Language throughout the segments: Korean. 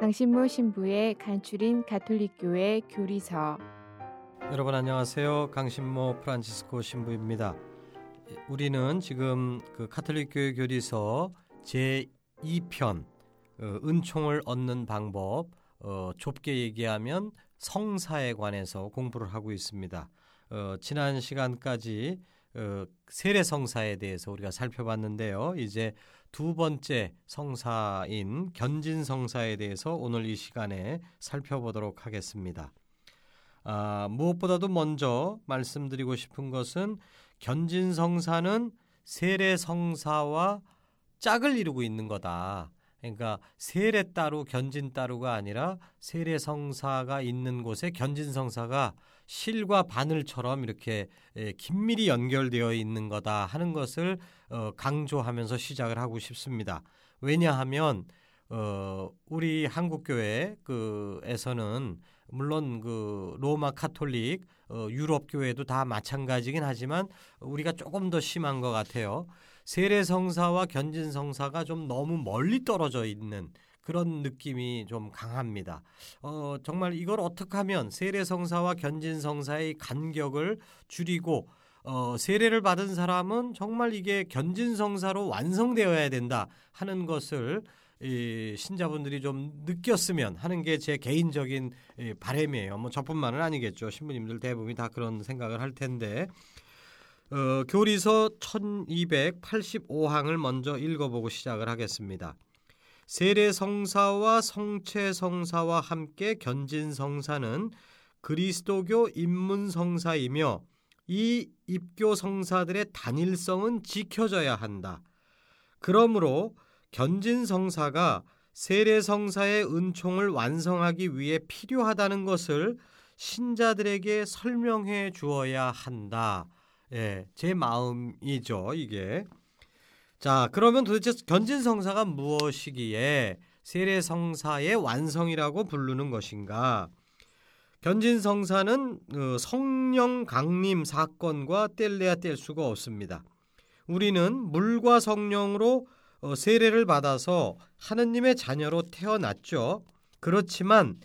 강신모 신부의 간추린 가톨릭교회 교리서 여러분 안녕하세요. 강신모 프란치스코 신부입니다. 우리는 지금 그 카톨릭교회 교리서 제 2편 어, 은총을 얻는 방법 어, 좁게 얘기하면 성사에 관해서 공부를 하고 있습니다. 어, 지난 시간까지 어, 세례 성사에 대해서 우리가 살펴봤는데요. 이제 두 번째 성사인 견진 성사에 대해서 오늘 이 시간에 살펴보도록 하겠습니다. 아, 무엇보다도 먼저 말씀드리고 싶은 것은 견진 성사는 세례 성사와 짝을 이루고 있는 거다. 그러니까 세례 따로 견진 따로가 아니라 세례 성사가 있는 곳에 견진 성사가 실과 바늘처럼 이렇게 긴밀히 연결되어 있는 거다 하는 것을 어, 강조하면서 시작을 하고 싶습니다. 왜냐하면 어, 우리 한국 교회 그에서는 물론 그 로마 카톨릭 어, 유럽 교회도 다 마찬가지긴 하지만 우리가 조금 더 심한 것 같아요. 세례 성사와 견진 성사가 좀 너무 멀리 떨어져 있는 그런 느낌이 좀 강합니다. 어, 정말 이걸 어떻게 하면 세례 성사와 견진 성사의 간격을 줄이고 어, 세례를 받은 사람은 정말 이게 견진 성사로 완성되어야 된다 하는 것을 이 신자분들이 좀 느꼈으면 하는 게 제 개인적인 바램이에요. 뭐 저뿐만은 아니겠죠. 신부님들 대부분이 다 그런 생각을 할 텐데 어, 교리서 1285항을 먼저 읽어보고 시작을 하겠습니다. 세례 성사와 성체 성사와 함께 견진 성사는 그리스도교 입문 성사이며 이 입교 성사들의 단일성은 지켜져야 한다. 그러므로 견진 성사가 세례 성사의 은총을 완성하기 위해 필요하다는 것을 신자들에게 설명해 주어야 한다. 예, 제 마음이죠, 이게. 자, 그러면 도대체 견진 성사가 무엇이기에 세례 성사의 완성이라고 부르는 것인가? 견진 성사는 어, 성령 강림 사건과 뗄래야 뗄 수가 없습니다. 우리는 물과 성령으로 어, 세례를 받아서 하느님의 자녀로 태어났죠. 그렇지만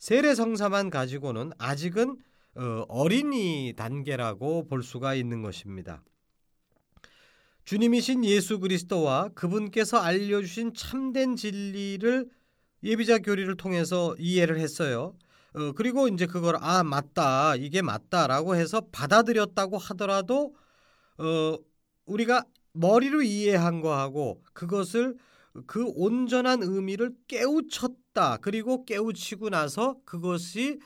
세례 성사만 가지고는 아직은 어, 어린이 단계라고 볼 수가 있는 것입니다. 주님이신 예수 그리스도와 그분께서 알려주신 참된 진리를 예비자 교리를 통해서 이해를 했어요. 어, 그리고 이제 그걸 아 맞다 이게 맞다라고 해서 받아들였다고 하더라도 어, 우리가 머리로 이해한 거하고 그것을 그 온전한 의미를 깨우쳤다. 그리고 깨우치고 나서 그것이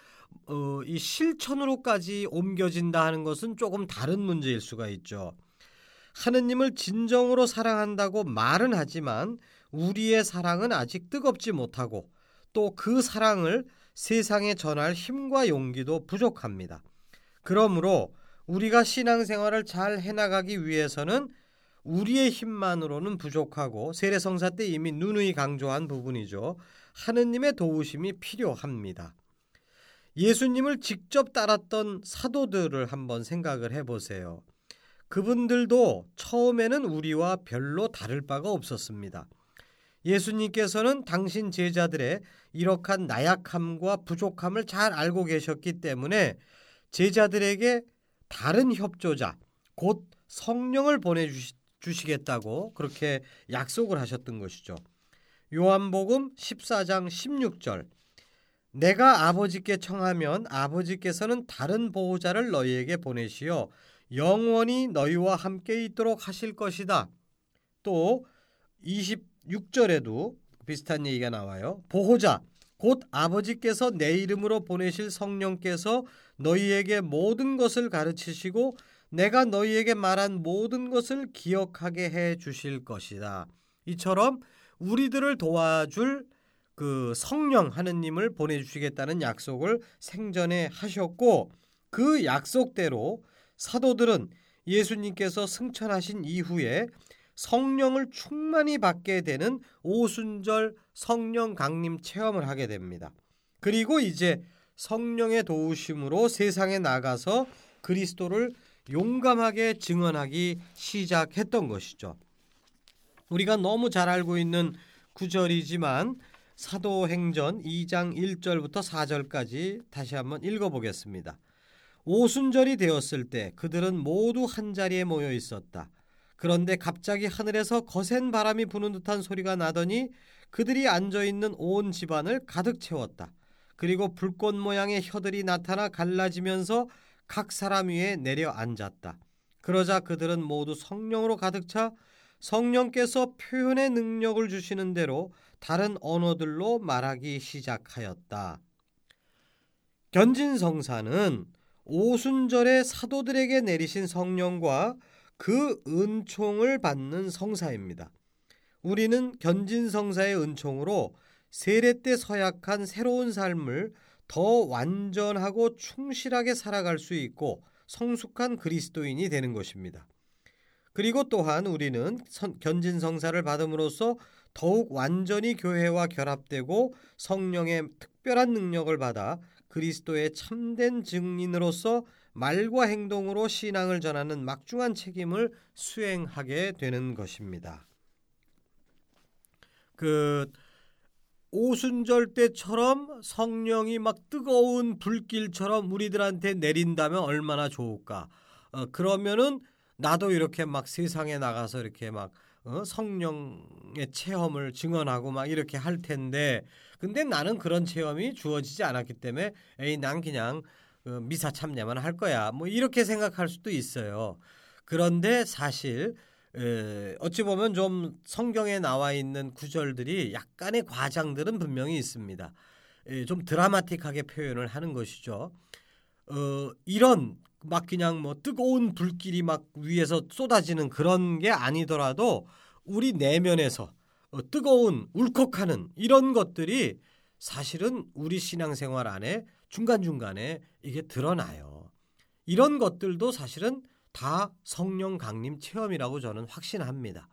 어, 이 실천으로까지 옮겨진다 하는 것은 조금 다른 문제일 수가 있죠. 하느님을 진정으로 사랑한다고 말은 하지만 우리의 사랑은 아직 뜨겁지 못하고 또 그 사랑을 세상에 전할 힘과 용기도 부족합니다. 그러므로 우리가 신앙생활을 잘 해나가기 위해서는 우리의 힘만으로는 부족하고 세례성사 때 이미 누누이 강조한 부분이죠. 하느님의 도우심이 필요합니다. 예수님을 직접 따랐던 사도들을 한번 생각을 해보세요. 그분들도 처음에는 우리와 별로 다를 바가 없었습니다. 예수님께서는 당신 제자들의 이러한 나약함과 부족함을 잘 알고 계셨기 때문에 제자들에게 다른 협조자, 곧 성령을 보내주시, 주시겠다고 그렇게 약속을 하셨던 것이죠. 요한복음 14장 16절 내가 아버지께 청하면 아버지께서는 다른 보호자를 너희에게 보내시어 영원히 너희와 함께 있도록 하실 것이다. 또 26절에도 비슷한 얘기가 나와요. 보호자 곧 아버지께서 내 이름으로 보내실 성령께서 너희에게 모든 것을 가르치시고 내가 너희에게 말한 모든 것을 기억하게 해 주실 것이다. 이처럼 우리들을 도와줄 그 성령 하느님을 보내주시겠다는 약속을 생전에 하셨고 그 약속대로 사도들은 예수님께서 승천하신 이후에 성령을 충만히 받게 되는 오순절 성령 강림 체험을 하게 됩니다. 그리고 이제 성령의 도우심으로 세상에 나가서 그리스도를 용감하게 증언하기 시작했던 것이죠. 우리가 너무 잘 알고 있는 구절이지만 사도행전 2장 1절부터 4절까지 다시 한번 읽어보겠습니다. 오순절이 되었을 때 그들은 모두 한 자리에 모여 있었다. 그런데 갑자기 하늘에서 거센 바람이 부는 듯한 소리가 나더니 그들이 앉아 있는 온 집안을 가득 채웠다. 그리고 불꽃 모양의 혀들이 나타나 갈라지면서 각 사람 위에 내려 앉았다. 그러자 그들은 모두 성령으로 가득 차 성령께서 표현의 능력을 주시는 대로 다른 언어들로 말하기 시작하였다. 견진성사는 오순절에 사도들에게 내리신 성령과 그 은총을 받는 성사입니다. 우리는 견진 성사의 은총으로 세례 때 서약한 새로운 삶을 더 완전하고 충실하게 살아갈 수 있고 성숙한 그리스도인이 되는 것입니다. 그리고 또한 우리는 견진 성사를 받음으로써 더욱 완전히 교회와 결합되고 성령의 특별한 능력을 받아 그리스도의 참된 증인으로서 말과 행동으로 신앙을 전하는 막중한 책임을 수행하게 되는 것입니다. 그 오순절 때처럼 성령이 막 뜨거운 불길처럼 우리들한테 내린다면 얼마나 좋을까? 어, 그러면은 나도 이렇게 막 세상에 나가서 이렇게 막 어, 성령의 체험을 증언하고 막 이렇게 할 텐데 근데 나는 그런 체험이 주어지지 않았기 때문에 에이 난 그냥 어, 미사 참여만 할 거야 뭐 이렇게 생각할 수도 있어요. 그런데 사실 에, 어찌 보면 좀 성경에 나와 있는 구절들이 약간의 과장들은 분명히 있습니다. 에, 좀 드라마틱하게 표현을 하는 것이죠. 어, 이런 막 그냥 뭐 뜨거운 불길이 막 위에서 쏟아지는 그런 게 아니더라도 우리 내면에서 어, 뜨거운 울컥하는 이런 것들이 사실은 우리 신앙생활 안에 중간중간에 이게 드러나요. 이런 것들도 사실은 다 성령 강림 체험이라고 저는 확신합니다.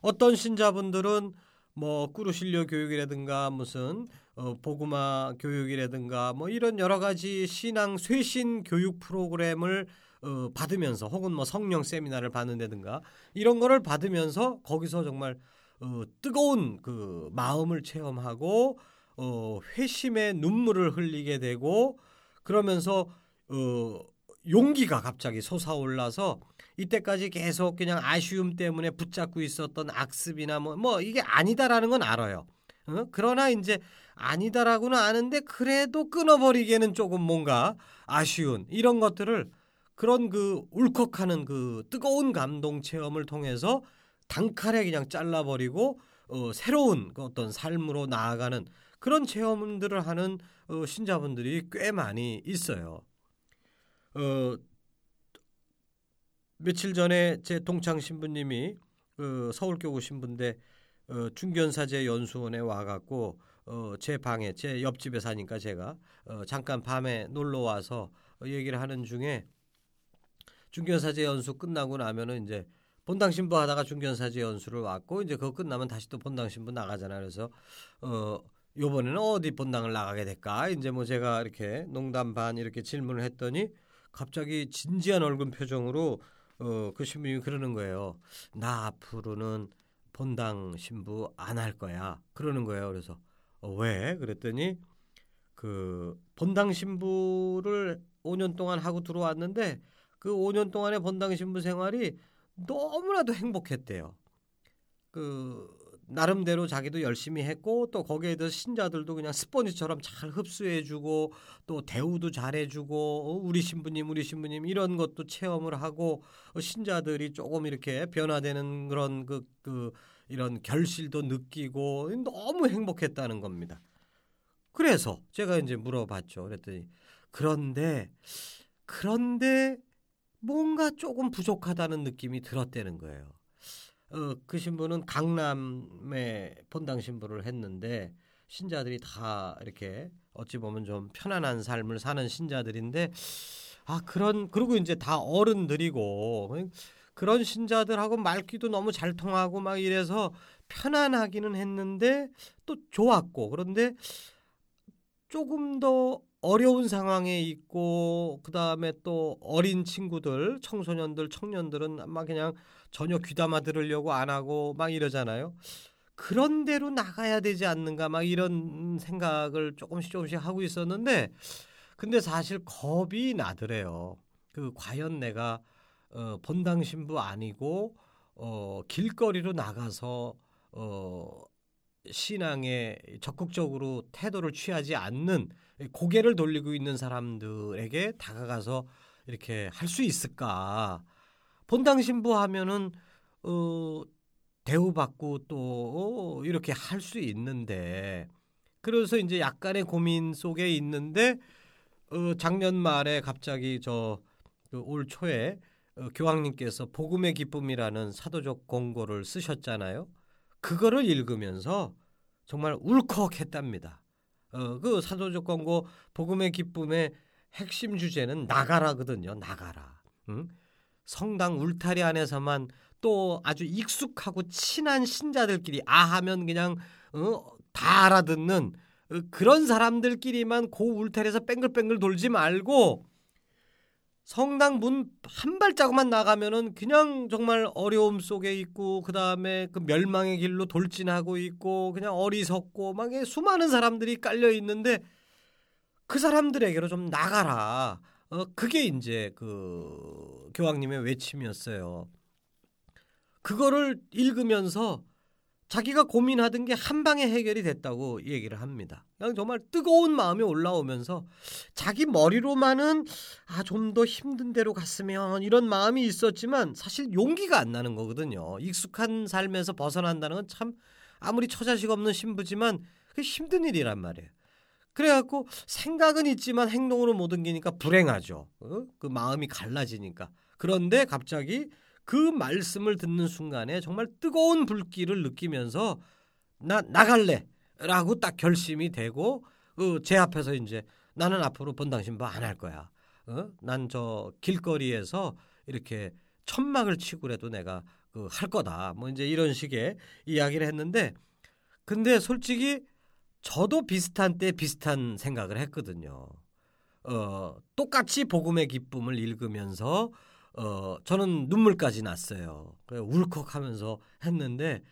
어떤 신자분들은 뭐 꾸루실려 교육이라든가 무슨 어, 보구마 교육이라든가 뭐 이런 여러 가지 신앙 쇄신 교육 프로그램을 어, 받으면서 혹은 뭐 성령 세미나를 받는다든가 이런 거를 받으면서 거기서 정말 어, 뜨거운 그 마음을 체험하고 어, 회심의 눈물을 흘리게 되고 그러면서 어, 용기가 갑자기 솟아올라서 이때까지 계속 그냥 아쉬움 때문에 붙잡고 있었던 악습이나 뭐, 뭐 이게 아니다라는 건 알아요. 어? 그러나 이제 아니다라고는 아는데 그래도 끊어버리기에는 조금 뭔가 아쉬운 이런 것들을 그런 그 울컥하는 그 뜨거운 감동 체험을 통해서 단칼에 그냥 잘라버리고 어, 새로운 그 어떤 삶으로 나아가는 그런 체험들을 하는 어, 신자분들이 꽤 많이 있어요. 어, 며칠 전에 제 동창 신부님이 그 서울교구 신부인데 어, 중견사제 연수원에 와갖고 어, 제 방에 제 옆집에 사니까 제가 어, 잠깐 밤에 놀러 와서 얘기를 하는 중에 중견사제 연수 끝나고 나면은 이제 본당 신부 하다가 중견사제 연수를 왔고 이제 그거 끝나면 다시 또 본당 신부 나가잖아요. 그래서 어 요번에는 어디 본당을 나가게 될까? 이제 뭐 제가 이렇게 농담 반 이렇게 질문을 했더니 갑자기 진지한 얼굴 표정으로 어 그 신부님이 그러는 거예요. 나 앞으로는 본당 신부 안 할 거야. 그러는 거예요. 그래서 어, 왜? 그랬더니 그 본당 신부를 5년 동안 하고 들어왔는데 그 5년 동안의 본당 신부 생활이 너무나도 행복했대요. 그 나름대로 자기도 열심히 했고 또 거기에 대해서 신자들도 그냥 스펀지처럼 잘 흡수해주고 또 대우도 잘해주고 어, 우리 신부님 우리 신부님 이런 것도 체험을 하고 어, 신자들이 조금 이렇게 변화되는 그런 그, 그 이런 결실도 느끼고 너무 행복했다는 겁니다. 그래서 제가 이제 물어봤죠. 그랬더니 그런데 그런데 뭔가 조금 부족하다는 느낌이 들었다는 거예요. 어, 그 신부는 강남에 본당 신부를 했는데 신자들이 다 이렇게 어찌 보면 좀 편안한 삶을 사는 신자들인데 아 그런 그리고 이제 다 어른들이고 그런 신자들하고 말귀도 너무 잘 통하고 막 이래서 편안하기는 했는데 또 좋았고 그런데 조금 더 어려운 상황에 있고 그다음에 또 어린 친구들, 청소년들, 청년들은 아마 그냥 전혀 귀담아 들으려고 안 하고 막 이러잖아요. 그런 대로 나가야 되지 않는가 막 이런 생각을 조금씩 조금씩 하고 있었는데 근데 사실 겁이 나더래요. 그 과연 내가 어 본당 신부 아니고 어 길거리로 나가서 어 신앙에 적극적으로 태도를 취하지 않는 고개를 돌리고 있는 사람들에게 다가가서 이렇게 할 수 있을까? 본당 신부 하면은 어 대우받고 또 어, 이렇게 할 수 있는데 그래서 이제 약간의 고민 속에 있는데 어 작년 말에 갑자기 저올 그 초에 어, 교황님께서 복음의 기쁨이라는 사도적 공고를 쓰셨잖아요. 그거를 읽으면서 정말 울컥했답니다. 어, 그 사도적 권고 복음의 기쁨의 핵심 주제는 나가라거든요. 나가라. 응? 성당 울타리 안에서만 또 아주 익숙하고 친한 신자들끼리 아 하면 그냥 어, 다 알아듣는 어, 그런 사람들끼리만 고 울타리에서 뺑글뺑글 돌지 말고 성당 문 한 발자국만 나가면은 그냥 정말 어려움 속에 있고 그 다음에 그 멸망의 길로 돌진하고 있고 그냥 어리석고 막 수많은 사람들이 깔려 있는데 그 사람들에게로 좀 나가라. 어 그게 이제 그 교황님의 외침이었어요. 그거를 읽으면서 자기가 고민하던 게 한 방에 해결이 됐다고 얘기를 합니다. 그냥 정말 뜨거운 마음이 올라오면서 자기 머리로만은 아 좀 더 힘든 대로 갔으면 이런 마음이 있었지만 사실 용기가 안 나는 거거든요. 익숙한 삶에서 벗어난다는 건 참 아무리 처자식 없는 신부지만 그 힘든 일이란 말이에요. 그래갖고 생각은 있지만 행동으로 못 옮기니까 불행하죠. 어? 그 마음이 갈라지니까. 그런데 갑자기 그 말씀을 듣는 순간에 정말 뜨거운 불길을 느끼면서 나 나갈래라고 딱 결심이 되고 어, 제 앞에서 이제 나는 앞으로 본당 신부 안 할 거야. 어? 난 저 길거리에서 이렇게 천막을 치고라도 내가 그 할 거다. 뭐 이제 이런 식의 이야기를 했는데 근데 솔직히 저도 비슷한 때 비슷한 생각을 했거든요. 어, 똑같이 복음의 기쁨을 읽으면서 어, 저는 눈물까지 났어요. 울컥하면서 했는데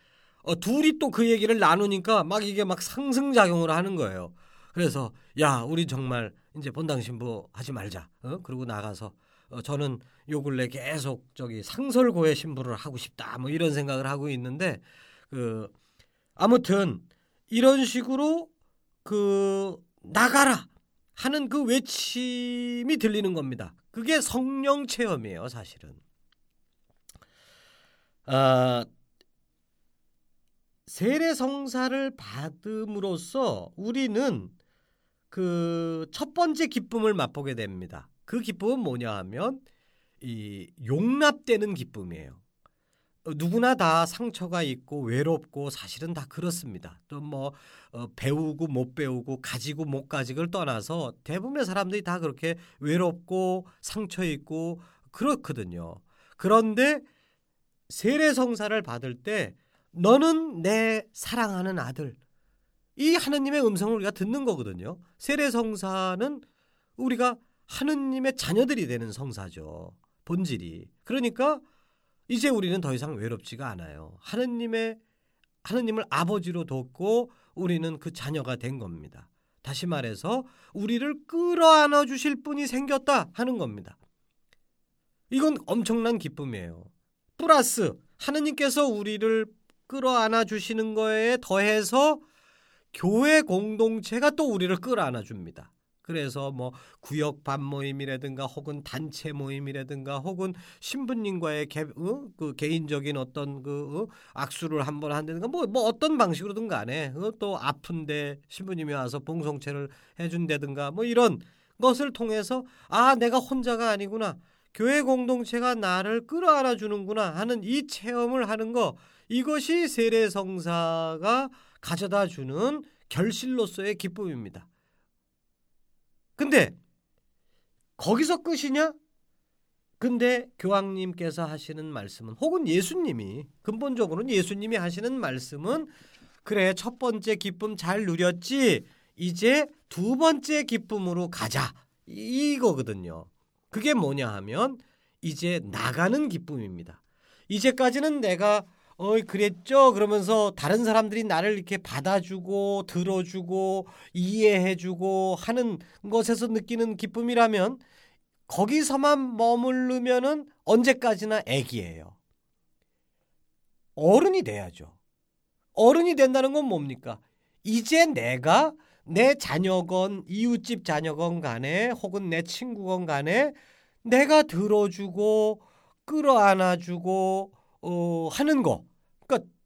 어, 둘이 또 그 얘기를 나누니까 막 이게 막 상승작용을 하는 거예요. 그래서 야 우리 정말 이제 본당 신부 하지 말자. 어? 그리고 나가서 어, 저는 요 근래 계속 저기 상설고의 신부를 하고 싶다. 뭐 이런 생각을 하고 있는데 그 아무튼 이런 식으로 그 나가라 하는 그 외침이 들리는 겁니다. 그게 성령 체험이에요, 사실은. 아, 세례 성사를 받음으로써 우리는 그 첫 번째 기쁨을 맛보게 됩니다. 그 기쁨은 뭐냐 하면 이 용납되는 기쁨이에요. 어, 누구나 다 상처가 있고 외롭고 사실은 다 그렇습니다. 또뭐 어, 배우고 못 배우고 가지고 못 가지고를 떠나서 대부분의 사람들이 다 그렇게 외롭고 상처 있고 그렇거든요. 그런데 세례 성사를 받을 때 너는 내 사랑하는 아들 이 하느님의 음성을 우리가 듣는 거거든요. 세례 성사는 우리가 하느님의 자녀들이 되는 성사죠. 본질이. 그러니까 이제 우리는 더 이상 외롭지가 않아요. 하느님의 하느님을 아버지로 뒀고 우리는 그 자녀가 된 겁니다. 다시 말해서 우리를 끌어안아 주실 분이 생겼다 하는 겁니다. 이건 엄청난 기쁨이에요. 플러스 하느님께서 우리를 끌어안아 주시는 거에 더해서 교회 공동체가 또 우리를 끌어안아 줍니다. 그래서 뭐 구역 반 모임이라든가 혹은 단체 모임이라든가 혹은 신부님과의 개, 어? 그 개인적인 어떤 그 어? 악수를 한 번 한다든가 뭐, 뭐 어떤 방식으로든 간에 어? 또 아픈데 신부님이 와서 봉송체를 해준다든가 뭐 이런 것을 통해서 아 내가 혼자가 아니구나 교회 공동체가 나를 끌어안아 주는구나 하는 이 체험을 하는 거 이것이 세례 성사가 가져다 주는 결실로서의 기쁨입니다. 근데 거기서 끝이냐? 근데 교황님께서 하시는 말씀은 혹은 예수님이 근본적으로는 예수님이 하시는 말씀은 그래 첫 번째 기쁨 잘 누렸지 이제 두 번째 기쁨으로 가자 이거거든요. 그게 뭐냐 하면 이제 나가는 기쁨입니다. 이제까지는 내가 어이 그랬죠 그러면서 다른 사람들이 나를 이렇게 받아주고 들어주고 이해해주고 하는 것에서 느끼는 기쁨이라면 거기서만 머무르면은 언제까지나 애기예요. 어른이 돼야죠. 어른이 된다는 건 뭡니까? 이제 내가 내 자녀건 이웃집 자녀건 간에 혹은 내 친구건 간에 내가 들어주고 끌어안아주고 어, 하는 거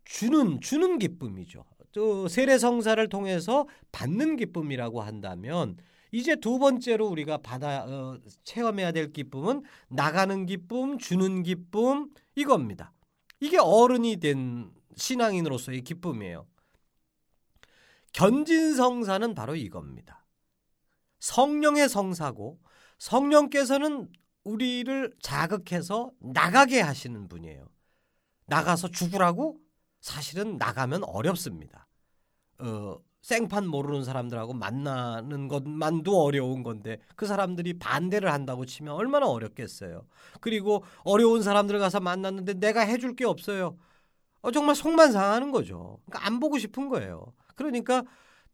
주는 주는 기쁨이죠. 또 세례 성사를 통해서 받는 기쁨이라고 한다면 이제 두 번째로 우리가 받아 어, 체험해야 될 기쁨은 나가는 기쁨, 주는 기쁨 이겁니다. 이게 어른이 된 신앙인으로서의 기쁨이에요. 견진 성사는 바로 이겁니다. 성령의 성사고 성령께서는 우리를 자극해서 나가게 하시는 분이에요. 나가서 죽으라고 사실은 나가면 어렵습니다. 어, 생판 모르는 사람들하고 만나는 것만도 어려운 건데 그 사람들이 반대를 한다고 치면 얼마나 어렵겠어요. 그리고 어려운 사람들 가서 만났는데 내가 해줄 게 없어요. 어, 정말 속만 상하는 거죠. 그러니까 안 보고 싶은 거예요. 그러니까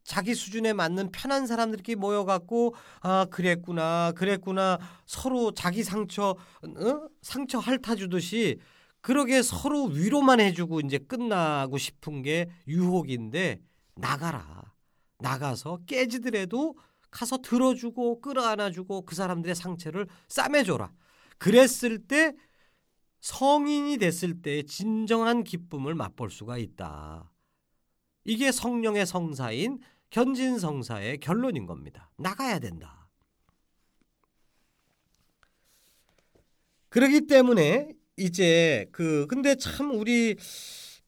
자기 수준에 맞는 편한 사람들끼리 모여갖고 아 그랬구나 그랬구나 서로 자기 상처 어? 상처 핥아주듯이 그러게 서로 위로만 해주고 이제 끝나고 싶은 게 유혹인데 나가라. 나가서 깨지더라도 가서 들어주고 끌어안아주고 그 사람들의 상처를 싸매줘라. 그랬을 때 성인이 됐을 때 진정한 기쁨을 맛볼 수가 있다. 이게 성령의 성사인 견진 성사의 결론인 겁니다. 나가야 된다. 그러기 때문에 이제 그 근데 참 우리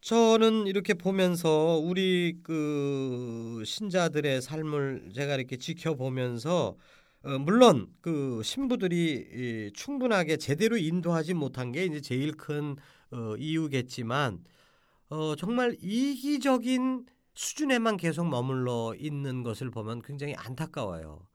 저는 이렇게 보면서 우리 그 신자들의 삶을 제가 이렇게 지켜보면서 어 물론 그 신부들이 이 충분하게 제대로 인도하지 못한 게 이제 제일 큰 어 이유겠지만 어 정말 이기적인 수준에만 계속 머물러 있는 것을 보면 굉장히 안타까워요.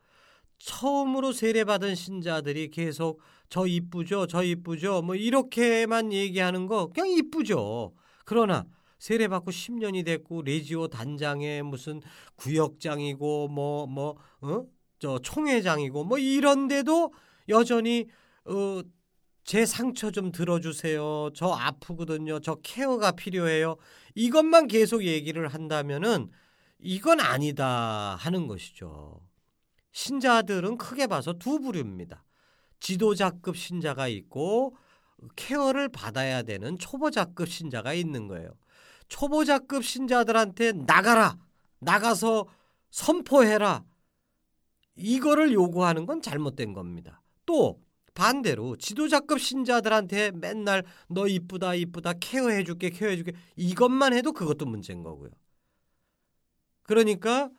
처음으로 세례받은 신자들이 계속 저 이쁘죠, 저 이쁘죠, 뭐 이렇게만 얘기하는 거 그냥 이쁘죠. 그러나 세례받고 10년이 됐고 레지오 단장에 무슨 구역장이고 뭐 뭐 어? 저 총회장이고 뭐 이런데도 여전히 어, 제 상처 좀 들어주세요. 저 아프거든요. 저 케어가 필요해요. 이것만 계속 얘기를 한다면은 이건 아니다 하는 것이죠. 신자들은 크게 봐서 두 부류입니다. 지도자급 신자가 있고 케어를 받아야 되는 초보자급 신자가 있는 거예요. 초보자급 신자들한테 나가라. 나가서 선포해라. 이거를 요구하는 건 잘못된 겁니다. 또 반대로 지도자급 신자들한테 맨날 너 이쁘다 이쁘다 케어해 줄게 케어해 줄게 이것만 해도 그것도 문제인 거고요. 그러니까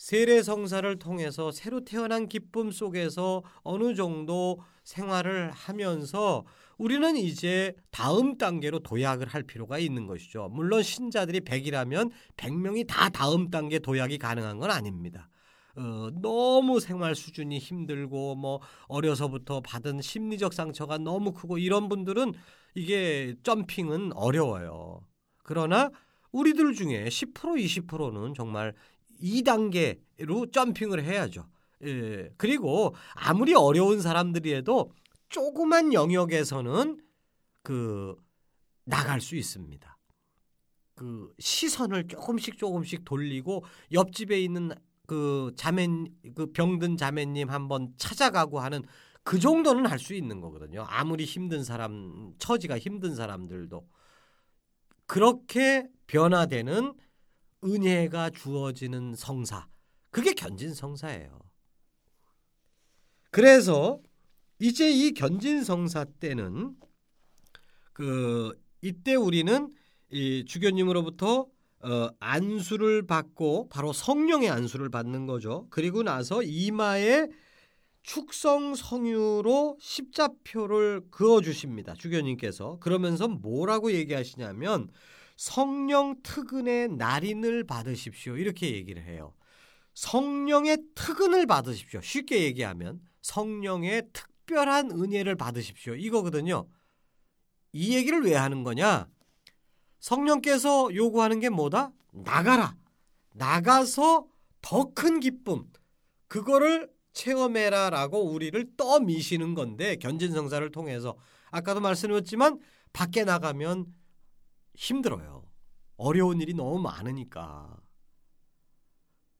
세례 성사를 통해서 새로 태어난 기쁨 속에서 어느 정도 생활을 하면서 우리는 이제 다음 단계로 도약을 할 필요가 있는 것이죠. 물론 신자들이 100이라면 100명이 다 다음 단계 도약이 가능한 건 아닙니다. 어, 너무 생활 수준이 힘들고 뭐 어려서부터 받은 심리적 상처가 너무 크고 이런 분들은 이게 점핑은 어려워요. 그러나 우리들 중에 10% 20%는 정말 2단계로 점핑을 해야죠. 예. 그리고 아무리 어려운 사람들이라도 조그만 영역에서는 그 나갈 수 있습니다. 그 시선을 조금씩 조금씩 돌리고 옆집에 있는 그 자매 그 병든 자매님 한번 찾아가고 하는 그 정도는 할 수 있는 거거든요. 아무리 힘든 사람 처지가 힘든 사람들도 그렇게 변화되는 은혜가 주어지는 성사. 그게 견진 성사예요. 그래서 이제 이 견진 성사 때는 그 이때 우리는 이 주교님으로부터 어, 안수를 받고 바로 성령의 안수를 받는 거죠. 그리고 나서 이마에 축성 성유로 십자표를 그어 주십니다. 주교님께서 그러면서 뭐라고 얘기하시냐면 성령 특은의 날인을 받으십시오. 이렇게 얘기를 해요. 성령의 특은을 받으십시오. 쉽게 얘기하면 성령의 특별한 은혜를 받으십시오. 이거거든요. 이 얘기를 왜 하는 거냐? 성령께서 요구하는 게 뭐다? 나가라. 나가서 더 큰 기쁨. 그거를 체험해라라고 우리를 떠미시는 건데 견진성사를 통해서 아까도 말씀드렸지만 밖에 나가면 힘들어요. 어려운 일이 너무 많으니까.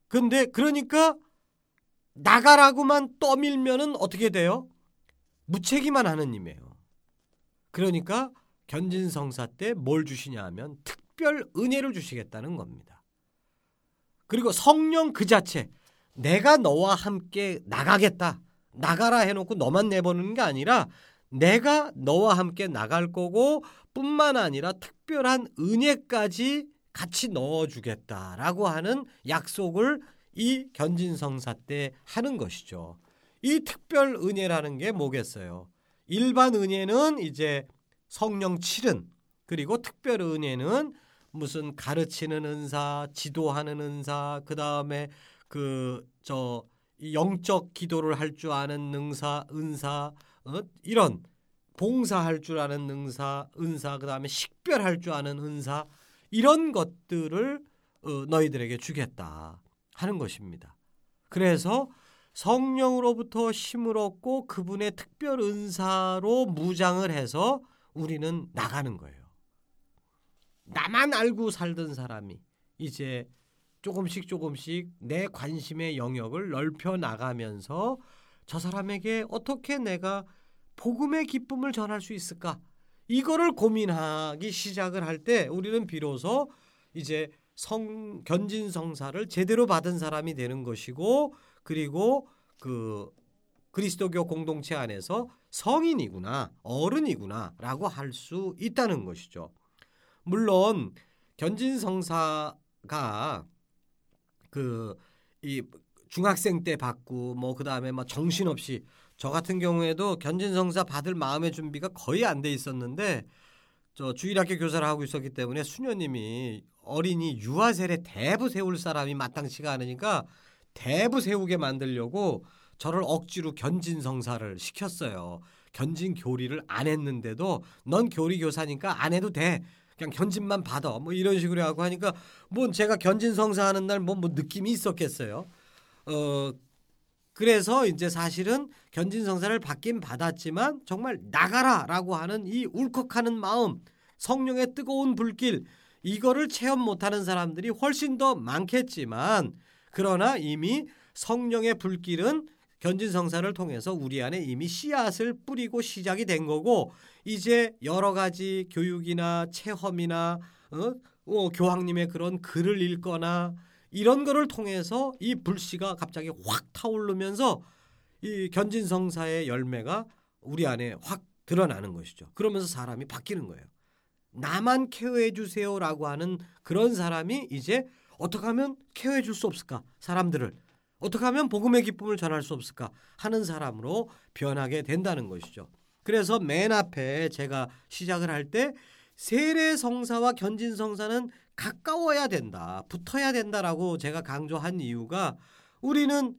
근데 그러니까 나가라고만 떠밀면은 어떻게 돼요? 무책임한 하느님이에요. 그러니까 견진성사 때 뭘 주시냐 하면 특별 은혜를 주시겠다는 겁니다. 그리고 성령 그 자체 내가 너와 함께 나가겠다. 나가라 해놓고 너만 내보는 게 아니라 내가 너와 함께 나갈 거고 뿐만 아니라 특별한 은혜까지 같이 넣어주겠다라고 하는 약속을 이 견진성사 때 하는 것이죠. 이 특별 은혜라는 게 뭐겠어요? 일반 은혜는 이제 성령 칠은 그리고 특별 은혜는 무슨 가르치는 은사, 지도하는 은사, 그 다음에 그 저 영적 기도를 할 줄 아는 능사, 은사 어? 이런 봉사할 줄 아는 능사, 은사, 그 다음에 식별할 줄 아는 은사 이런 것들을 어, 너희들에게 주겠다 하는 것입니다. 그래서 성령으로부터 힘을 얻고 그분의 특별 은사로 무장을 해서 우리는 나가는 거예요. 나만 알고 살던 사람이 이제 조금씩 조금씩 내 관심의 영역을 넓혀 나가면서 저 사람에게 어떻게 내가 복음의 기쁨을 전할 수 있을까? 이거를 고민하기 시작을 할 때 우리는 비로소 이제 성 견진 성사를 제대로 받은 사람이 되는 것이고 그리고 그 그리스도교 공동체 안에서 성인이구나 어른이구나라고 할 수 있다는 것이죠. 물론 견진 성사가 그 이 중학생 때 받고 뭐 그다음에 막 정신없이 저 같은 경우에도 견진 성사 받을 마음의 준비가 거의 안 돼 있었는데 저 주일학교 교사를 하고 있었기 때문에 수녀님이 어린이 유아 세례 대부 세울 사람이 마땅치가 않으니까 대부 세우게 만들려고 저를 억지로 견진 성사를 시켰어요. 견진 교리를 안 했는데도 넌 교리 교사니까 안 해도 돼. 그냥 견진만 받아. 뭐 이런 식으로 하고 하니까 뭐 제가 견진 성사하는 날 뭐 뭐 느낌이 있었겠어요. 어 그래서 이제 사실은 견진 성사를 받긴 받았지만 정말 나가라라고 하는 이 울컥하는 마음, 성령의 뜨거운 불길 이거를 체험 못하는 사람들이 훨씬 더 많겠지만 그러나 이미 성령의 불길은 견진 성사를 통해서 우리 안에 이미 씨앗을 뿌리고 시작이 된 거고 이제 여러 가지 교육이나 체험이나 어? 어, 교황님의 그런 글을 읽거나 이런 거를 통해서 이 불씨가 갑자기 확 타오르면서 이 견진 성사의 열매가 우리 안에 확 드러나는 것이죠. 그러면서 사람이 바뀌는 거예요. 나만 케어해 주세요라고 하는 그런 사람이 이제 어떻게 하면 케어해 줄 수 없을까? 사람들을 어떻게 하면 복음의 기쁨을 전할 수 없을까 하는 사람으로 변하게 된다는 것이죠. 그래서 맨 앞에 제가 시작을 할 때 세례 성사와 견진 성사는 가까워야 된다, 붙어야 된다라고 제가 강조한 이유가 우리는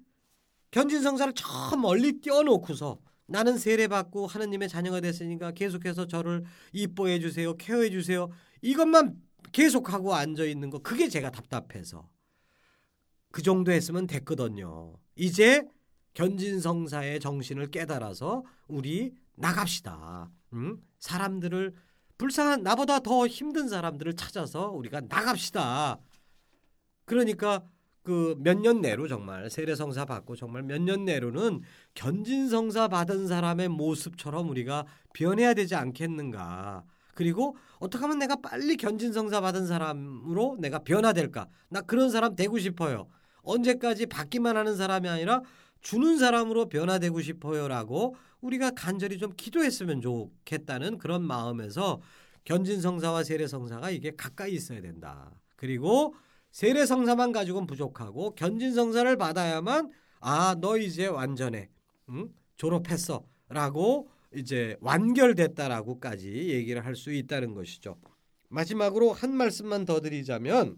견진 성사를 저 멀리 띄워놓고서 나는 세례받고 하느님의 자녀가 됐으니까 계속해서 저를 이뻐해 주세요, 케어해 주세요. 이것만 계속하고 앉아 있는 거 그게 제가 답답해서 그 정도 했으면 됐거든요. 이제 견진성사의 정신을 깨달아서 우리 나갑시다. 응? 사람들을 불쌍한 나보다 더 힘든 사람들을 찾아서 우리가 나갑시다. 그러니까 그 몇 년 내로 정말 세례성사 받고 정말 몇 년 내로는 견진성사 받은 사람의 모습처럼 우리가 변해야 되지 않겠는가. 그리고 어떻게 하면 내가 빨리 견진성사 받은 사람으로 내가 변화될까? 나 그런 사람 되고 싶어요. 언제까지 받기만 하는 사람이 아니라 주는 사람으로 변화되고 싶어요라고 우리가 간절히 좀 기도했으면 좋겠다는 그런 마음에서 견진성사와 세례성사가 이게 가까이 있어야 된다. 그리고 세례성사만 가지고는 부족하고 견진성사를 받아야만 아 너 이제 완전해 응? 졸업했어라고 이제 완결됐다라고까지 얘기를 할 수 있다는 것이죠. 마지막으로 한 말씀만 더 드리자면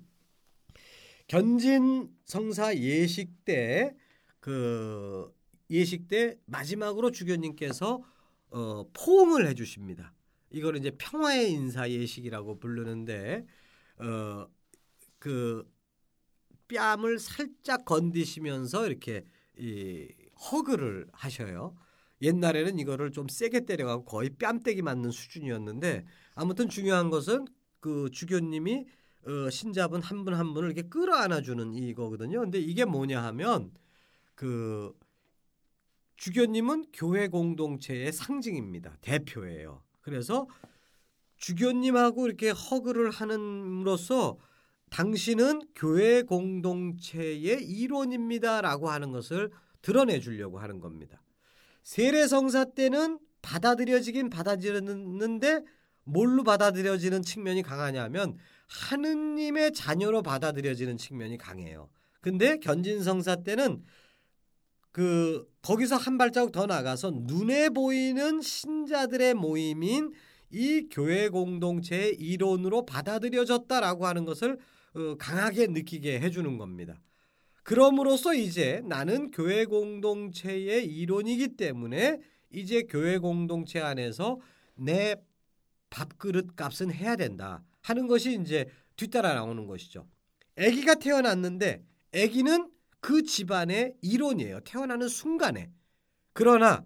견진성사 예식 때그 예식 때 마지막으로 주교님께서 어, 포옹을 해주십니다. 이거를 이제 평화의 인사 예식이라고 부르는데 어, 그 뺨을 살짝 건드시면서 이렇게 이 허그를 하셔요. 옛날에는 이거를 좀 세게 때려가고 거의 뺨때기 맞는 수준이었는데 아무튼 중요한 것은 그 주교님이 어, 신자분 한 분한 분을 이렇게 끌어안아주는 이거거든요. 근데 이게 뭐냐 하면 그 주교님은 교회 공동체의 상징입니다. 대표예요. 그래서 주교님하고 이렇게 허그를 하는으로써 당신은 교회 공동체의 일원입니다라고 하는 것을 드러내 주려고 하는 겁니다. 세례 성사 때는 받아들여지긴 받아들였는데 뭘로 받아들여지는 측면이 강하냐면 하느님의 자녀로 받아들여지는 측면이 강해요. 근데 견진성사 때는 그 거기서 한 발자국 더 나가서 눈에 보이는 신자들의 모임인 이 교회 공동체의 일원으로 받아들여졌다라고 하는 것을 어, 강하게 느끼게 해주는 겁니다. 그럼으로써 이제 나는 교회 공동체의 일원이기 때문에 이제 교회 공동체 안에서 내 밥그릇 값은 해야 된다 하는 것이 이제 뒤따라 나오는 것이죠. 아기가 태어났는데 아기는 그 집안의 일원이에요. 태어나는 순간에. 그러나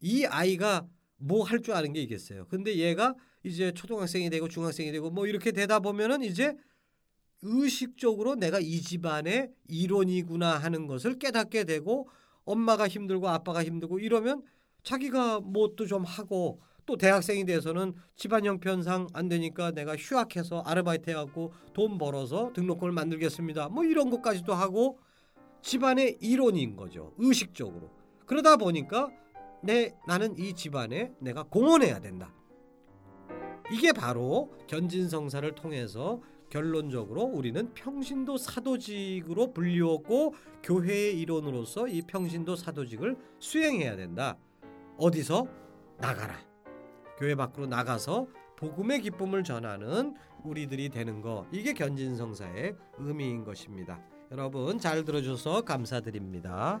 이 아이가 뭐 할 줄 아는 게 있겠어요. 근데 얘가 이제 초등학생이 되고 중학생이 되고 뭐 이렇게 되다 보면은 이제 의식적으로 내가 이 집안의 일원이구나 하는 것을 깨닫게 되고 엄마가 힘들고 아빠가 힘들고 이러면 자기가 뭣도 좀 하고 또 대학생이 돼서는 집안 형편상 안 되니까 내가 휴학해서 아르바이트 해갖고 돈 벌어서 등록금을 만들겠습니다. 뭐 이런 것까지도 하고 집안의 일원인 거죠. 의식적으로. 그러다 보니까 내 나는 이 집안에 내가 공헌해야 된다. 이게 바로 견진성사를 통해서 결론적으로 우리는 평신도 사도직으로 불리웠고 교회의 일원으로서 이 평신도 사도직을 수행해야 된다. 어디서 나가라. 교회 밖으로 나가서 복음의 기쁨을 전하는 우리들이 되는 거 이게 견진성사의 의미인 것입니다. 여러분 잘 들어줘서 감사드립니다.